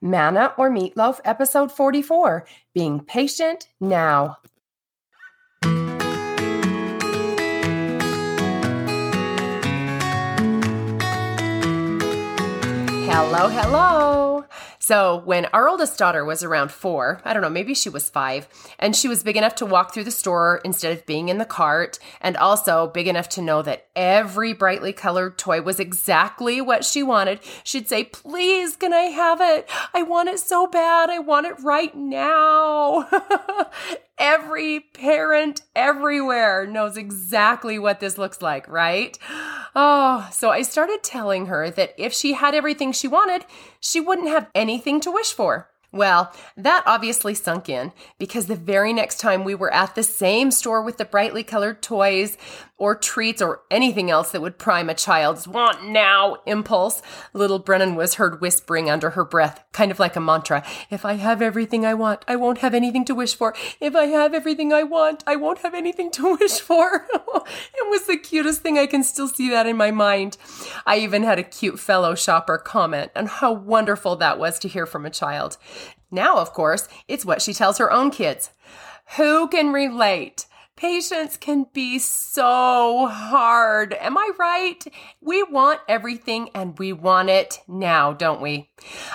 Manna or Meatloaf, episode 44 Being Patient Now. Hello, hello. So, when our oldest daughter was around four, I don't know, maybe she was five, and she was big enough to walk through the store instead of being in the cart, and also big enough to know that every brightly colored toy was exactly what she wanted, she'd say, Please, can I have it? I want it so bad. I want it right now. Every parent everywhere knows exactly what this looks like, right? Oh, so I started telling her that if she had everything she wanted, she wouldn't have anything to wish for. Well, that obviously sunk in because the very next time we were at the same store with the brightly colored toys or treats or anything else that would prime a child's want now impulse, little Brennan was heard whispering under her breath, kind of like a mantra If I have everything I want, I won't have anything to wish for. If I have everything I want, I won't have anything to wish for. it was the cutest thing. I can still see that in my mind. I even had a cute fellow shopper comment on how wonderful that was to hear from a child. Now, of course, it's what she tells her own kids. Who can relate? Patience can be so hard. Am I right? We want everything and we want it now, don't we?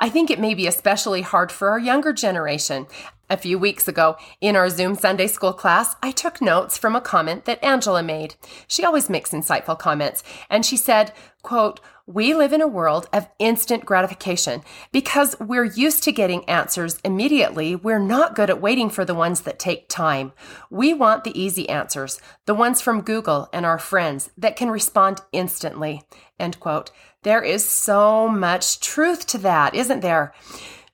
I think it may be especially hard for our younger generation. A few weeks ago, in our Zoom Sunday school class, I took notes from a comment that Angela made. She always makes insightful comments, and she said, quote, we live in a world of instant gratification. Because we're used to getting answers immediately, we're not good at waiting for the ones that take time. We want the easy answers, the ones from Google and our friends that can respond instantly. End quote. There is so much truth to that, isn't there?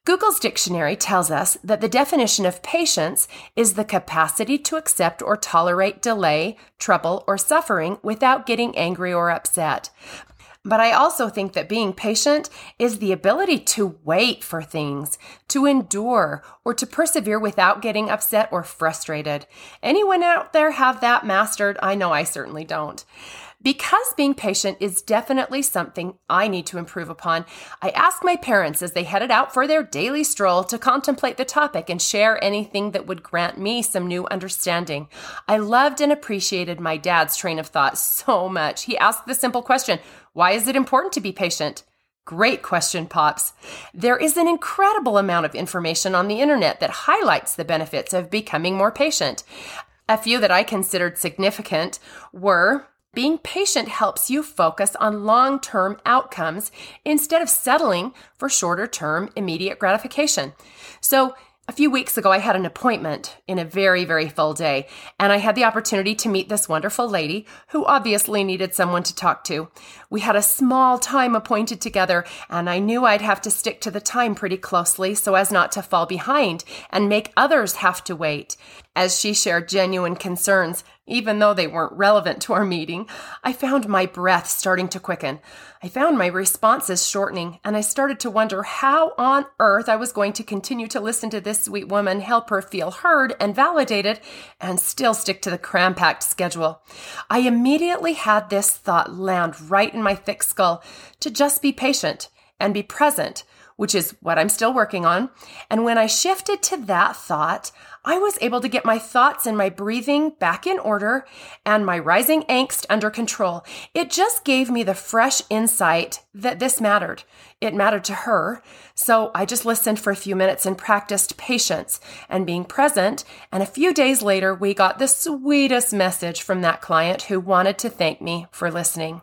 Google's dictionary tells us that the definition of patience is the capacity to accept or tolerate delay, trouble, or suffering without getting angry or upset. But I also think that being patient is the ability to wait for things, to endure, or to persevere without getting upset or frustrated. Anyone out there have that mastered? I know I certainly don't. Because being patient is definitely something I need to improve upon, I asked my parents as they headed out for their daily stroll to contemplate the topic and share anything that would grant me some new understanding. I loved and appreciated my dad's train of thought so much. He asked the simple question Why is it important to be patient? Great question, Pops. There is an incredible amount of information on the internet that highlights the benefits of becoming more patient. A few that I considered significant were being patient helps you focus on long term outcomes instead of settling for shorter term immediate gratification. So, a few weeks ago, I had an appointment in a very, very full day, and I had the opportunity to meet this wonderful lady who obviously needed someone to talk to. We had a small time appointed together, and I knew I'd have to stick to the time pretty closely so as not to fall behind and make others have to wait. As she shared genuine concerns, even though they weren't relevant to our meeting, I found my breath starting to quicken. I found my responses shortening, and I started to wonder how on earth I was going to continue to listen to this sweet woman, help her feel heard and validated, and still stick to the cram packed schedule. I immediately had this thought land right in my thick skull to just be patient and be present which is what I'm still working on. And when I shifted to that thought, I was able to get my thoughts and my breathing back in order and my rising angst under control. It just gave me the fresh insight that this mattered. It mattered to her. So I just listened for a few minutes and practiced patience and being present. And a few days later, we got the sweetest message from that client who wanted to thank me for listening.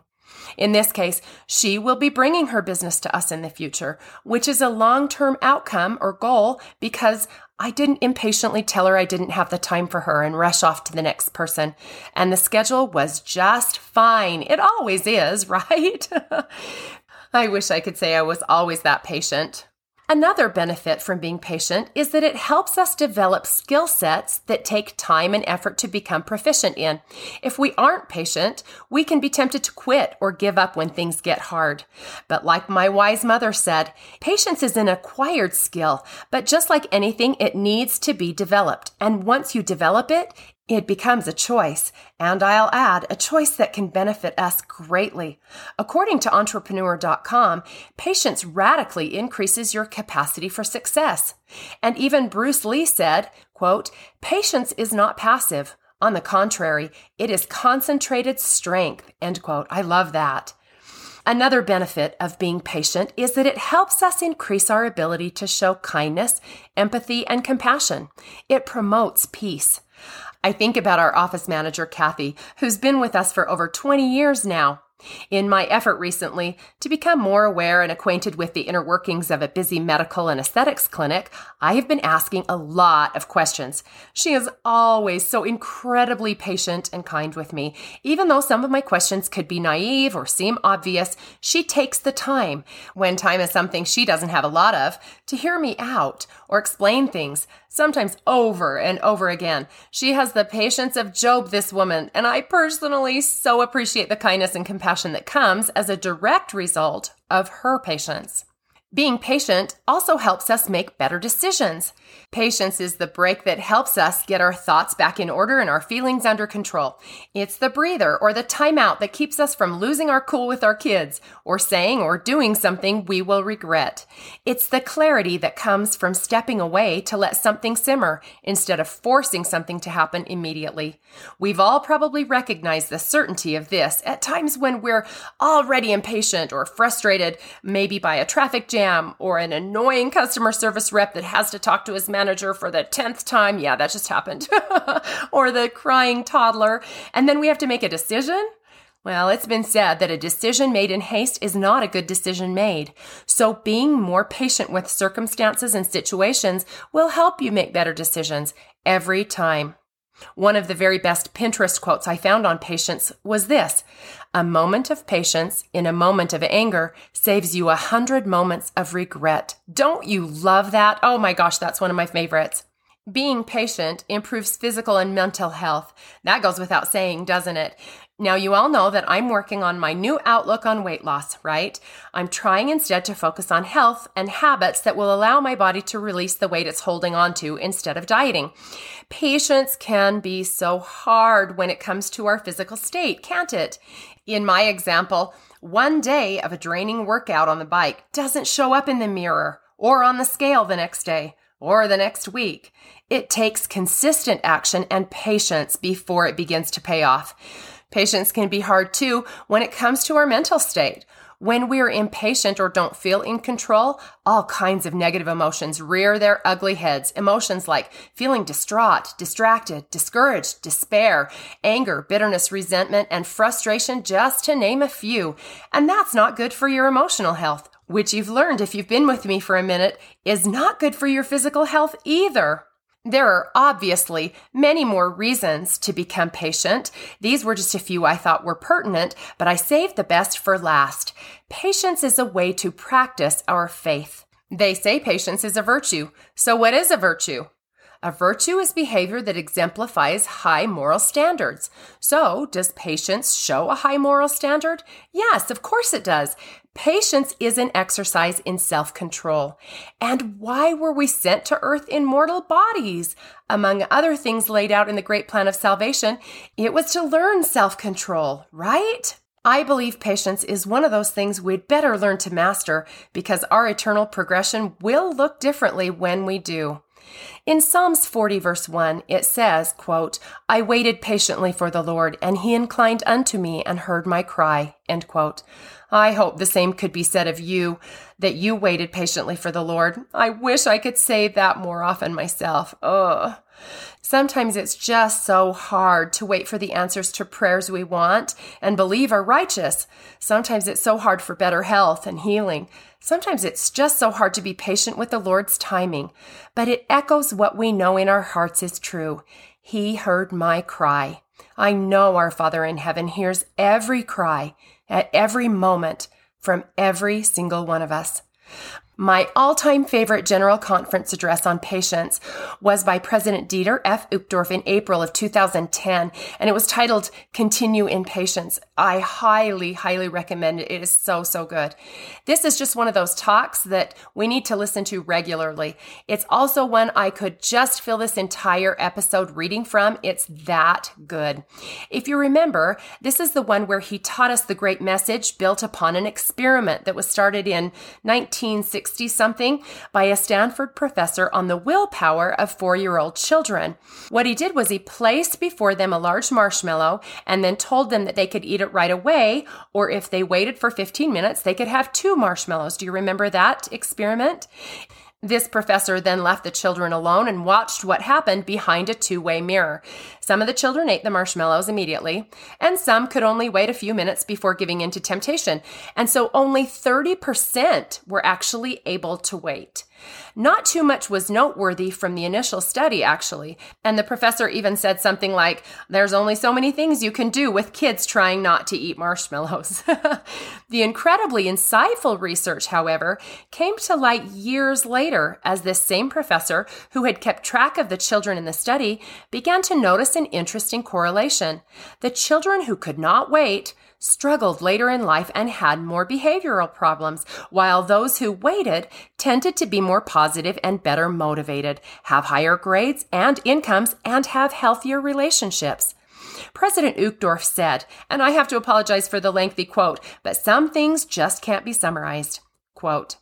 In this case, she will be bringing her business to us in the future, which is a long term outcome or goal because I didn't impatiently tell her I didn't have the time for her and rush off to the next person. And the schedule was just fine. It always is, right? I wish I could say I was always that patient. Another benefit from being patient is that it helps us develop skill sets that take time and effort to become proficient in. If we aren't patient, we can be tempted to quit or give up when things get hard. But like my wise mother said, patience is an acquired skill, but just like anything, it needs to be developed. And once you develop it, It becomes a choice, and I'll add, a choice that can benefit us greatly. According to entrepreneur.com, patience radically increases your capacity for success. And even Bruce Lee said, quote, patience is not passive. On the contrary, it is concentrated strength, end quote. I love that. Another benefit of being patient is that it helps us increase our ability to show kindness, empathy, and compassion. It promotes peace. I think about our office manager, Kathy, who's been with us for over 20 years now. In my effort recently to become more aware and acquainted with the inner workings of a busy medical and aesthetics clinic, I have been asking a lot of questions. She is always so incredibly patient and kind with me. Even though some of my questions could be naive or seem obvious, she takes the time, when time is something she doesn't have a lot of, to hear me out or explain things, sometimes over and over again. She has the patience of Job, this woman, and I personally so appreciate the kindness and compassion that comes as a direct result of her patience. Being patient also helps us make better decisions. Patience is the break that helps us get our thoughts back in order and our feelings under control. It's the breather or the timeout that keeps us from losing our cool with our kids or saying or doing something we will regret. It's the clarity that comes from stepping away to let something simmer instead of forcing something to happen immediately. We've all probably recognized the certainty of this at times when we're already impatient or frustrated, maybe by a traffic jam or an annoying customer service rep that has to talk to his manager for the 10th time. Yeah, that just happened. or the crying toddler. And then we have to make a decision. Well, it's been said that a decision made in haste is not a good decision made. So being more patient with circumstances and situations will help you make better decisions every time. One of the very best Pinterest quotes I found on patience was this A moment of patience in a moment of anger saves you a hundred moments of regret. Don't you love that? Oh my gosh, that's one of my favorites. Being patient improves physical and mental health. That goes without saying, doesn't it? Now, you all know that I'm working on my new outlook on weight loss, right? I'm trying instead to focus on health and habits that will allow my body to release the weight it's holding on to instead of dieting. Patience can be so hard when it comes to our physical state, can't it? In my example, one day of a draining workout on the bike doesn't show up in the mirror or on the scale the next day or the next week. It takes consistent action and patience before it begins to pay off. Patience can be hard too when it comes to our mental state. When we're impatient or don't feel in control, all kinds of negative emotions rear their ugly heads. Emotions like feeling distraught, distracted, discouraged, despair, anger, bitterness, resentment, and frustration, just to name a few. And that's not good for your emotional health, which you've learned if you've been with me for a minute is not good for your physical health either. There are obviously many more reasons to become patient. These were just a few I thought were pertinent, but I saved the best for last. Patience is a way to practice our faith. They say patience is a virtue. So, what is a virtue? A virtue is behavior that exemplifies high moral standards. So, does patience show a high moral standard? Yes, of course it does. Patience is an exercise in self control. And why were we sent to earth in mortal bodies? Among other things laid out in the great plan of salvation, it was to learn self control, right? I believe patience is one of those things we'd better learn to master because our eternal progression will look differently when we do. In Psalms 40 verse 1, it says, quote, I waited patiently for the Lord, and he inclined unto me and heard my cry, end quote. I hope the same could be said of you, that you waited patiently for the Lord. I wish I could say that more often myself. Ugh. Sometimes it's just so hard to wait for the answers to prayers we want and believe are righteous. Sometimes it's so hard for better health and healing. Sometimes it's just so hard to be patient with the Lord's timing. But it echoes what we know in our hearts is true. He heard my cry. I know our Father in heaven hears every cry at every moment from every single one of us. My all time favorite General Conference address on patience was by President Dieter F. Uchtdorf in April of 2010, and it was titled Continue in Patience. I highly, highly recommend it. It is so, so good. This is just one of those talks that we need to listen to regularly. It's also one I could just fill this entire episode reading from. It's that good. If you remember, this is the one where he taught us the great message built upon an experiment that was started in 1960. 60 something by a Stanford professor on the willpower of four year old children. What he did was he placed before them a large marshmallow and then told them that they could eat it right away, or if they waited for 15 minutes, they could have two marshmallows. Do you remember that experiment? This professor then left the children alone and watched what happened behind a two way mirror. Some of the children ate the marshmallows immediately, and some could only wait a few minutes before giving in to temptation. And so only 30% were actually able to wait. Not too much was noteworthy from the initial study, actually. And the professor even said something like, There's only so many things you can do with kids trying not to eat marshmallows. the incredibly insightful research, however, came to light years later as this same professor, who had kept track of the children in the study, began to notice an interesting correlation. The children who could not wait struggled later in life and had more behavioral problems, while those who waited tended to be more positive and better motivated, have higher grades and incomes, and have healthier relationships. President Uchtdorf said, and I have to apologize for the lengthy quote, but some things just can't be summarized. Quote,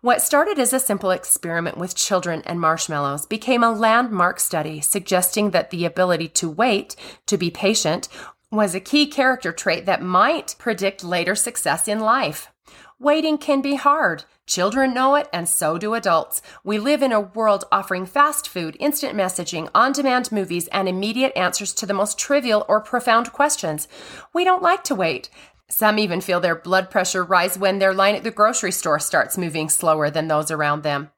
what started as a simple experiment with children and marshmallows became a landmark study suggesting that the ability to wait, to be patient, was a key character trait that might predict later success in life. Waiting can be hard. Children know it, and so do adults. We live in a world offering fast food, instant messaging, on demand movies, and immediate answers to the most trivial or profound questions. We don't like to wait. Some even feel their blood pressure rise when their line at the grocery store starts moving slower than those around them.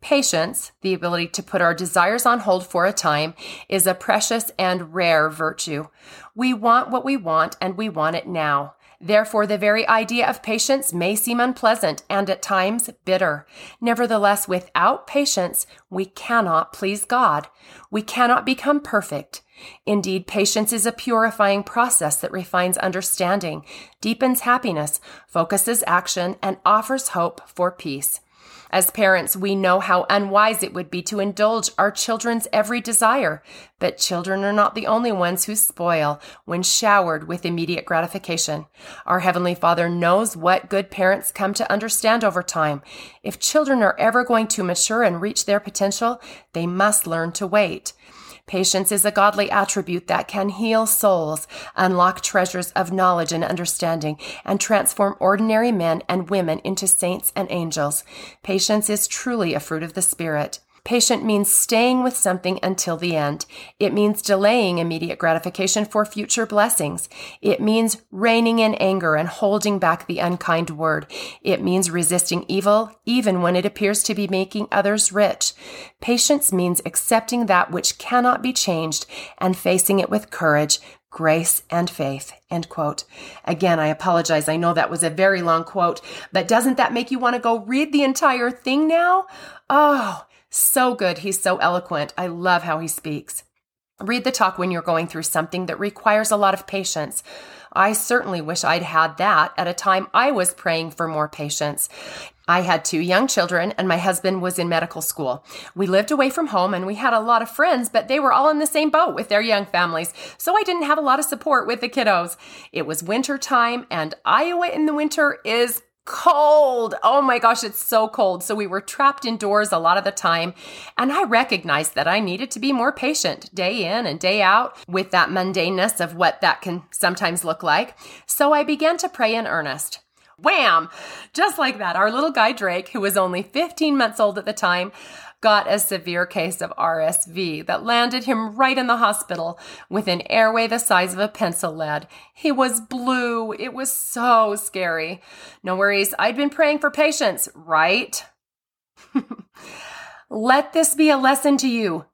Patience, the ability to put our desires on hold for a time, is a precious and rare virtue. We want what we want and we want it now. Therefore, the very idea of patience may seem unpleasant and at times bitter. Nevertheless, without patience, we cannot please God. We cannot become perfect. Indeed, patience is a purifying process that refines understanding, deepens happiness, focuses action, and offers hope for peace. As parents, we know how unwise it would be to indulge our children's every desire, but children are not the only ones who spoil when showered with immediate gratification. Our Heavenly Father knows what good parents come to understand over time. If children are ever going to mature and reach their potential, they must learn to wait. Patience is a godly attribute that can heal souls, unlock treasures of knowledge and understanding, and transform ordinary men and women into saints and angels. Patience is truly a fruit of the Spirit. Patient means staying with something until the end. It means delaying immediate gratification for future blessings. It means reining in anger and holding back the unkind word. It means resisting evil even when it appears to be making others rich. Patience means accepting that which cannot be changed and facing it with courage, grace and faith. End quote. Again, I apologize. I know that was a very long quote, but doesn't that make you want to go read the entire thing now? Oh, so good. He's so eloquent. I love how he speaks. Read the talk when you're going through something that requires a lot of patience. I certainly wish I'd had that at a time I was praying for more patience. I had two young children and my husband was in medical school. We lived away from home and we had a lot of friends, but they were all in the same boat with their young families. So I didn't have a lot of support with the kiddos. It was winter time and Iowa in the winter is cold. Oh my gosh, it's so cold. So we were trapped indoors a lot of the time. And I recognized that I needed to be more patient day in and day out with that mundaneness of what that can sometimes look like. So I began to pray in earnest. Wham! Just like that, our little guy Drake, who was only 15 months old at the time, got a severe case of RSV that landed him right in the hospital with an airway the size of a pencil lead. He was blue. It was so scary. No worries. I'd been praying for patience, right? Let this be a lesson to you.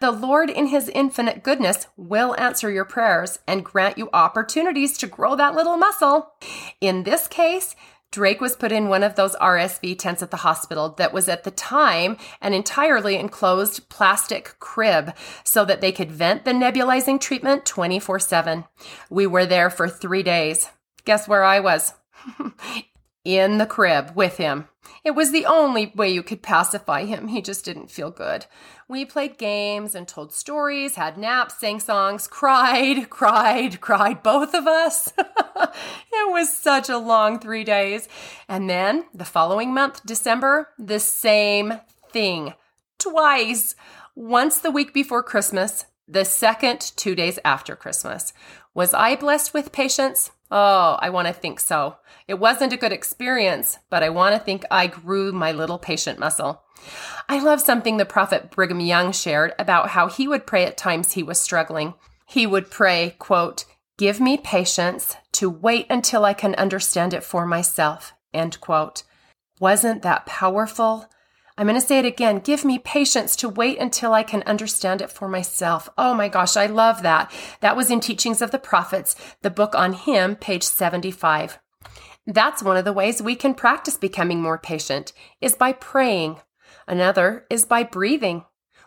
The Lord, in His infinite goodness, will answer your prayers and grant you opportunities to grow that little muscle. In this case, Drake was put in one of those RSV tents at the hospital that was at the time an entirely enclosed plastic crib so that they could vent the nebulizing treatment 24 7. We were there for three days. Guess where I was? in the crib with him. It was the only way you could pacify him. He just didn't feel good. We played games and told stories, had naps, sang songs, cried, cried, cried, both of us. it was such a long three days. And then the following month, December, the same thing. Twice. Once the week before Christmas, the second two days after Christmas. Was I blessed with patience? Oh, I want to think so. It wasn't a good experience, but I want to think I grew my little patient muscle. I love something the prophet Brigham Young shared about how he would pray at times he was struggling. He would pray, quote, Give me patience to wait until I can understand it for myself, end quote. Wasn't that powerful? I'm going to say it again. Give me patience to wait until I can understand it for myself. Oh my gosh, I love that. That was in Teachings of the Prophets, the book on him, page 75. That's one of the ways we can practice becoming more patient is by praying. Another is by breathing.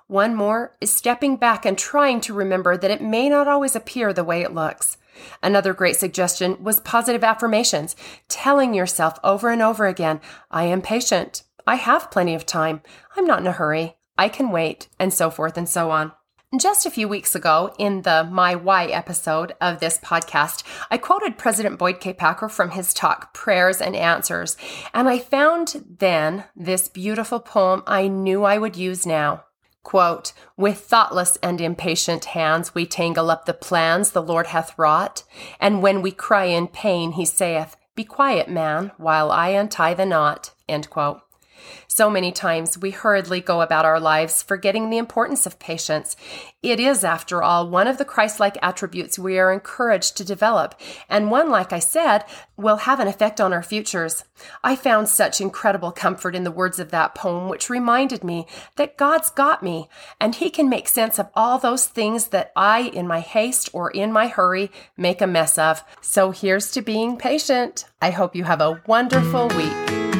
One more is stepping back and trying to remember that it may not always appear the way it looks. Another great suggestion was positive affirmations, telling yourself over and over again, I am patient. I have plenty of time. I'm not in a hurry. I can wait, and so forth and so on. Just a few weeks ago, in the My Why episode of this podcast, I quoted President Boyd K. Packer from his talk, Prayers and Answers, and I found then this beautiful poem I knew I would use now. Quote, With thoughtless and impatient hands we tangle up the plans the Lord hath wrought, and when we cry in pain, he saith, Be quiet, man, while I untie the knot. End quote. So many times we hurriedly go about our lives forgetting the importance of patience. It is, after all, one of the Christ like attributes we are encouraged to develop, and one, like I said, will have an effect on our futures. I found such incredible comfort in the words of that poem, which reminded me that God's got me, and He can make sense of all those things that I, in my haste or in my hurry, make a mess of. So here's to being patient. I hope you have a wonderful week.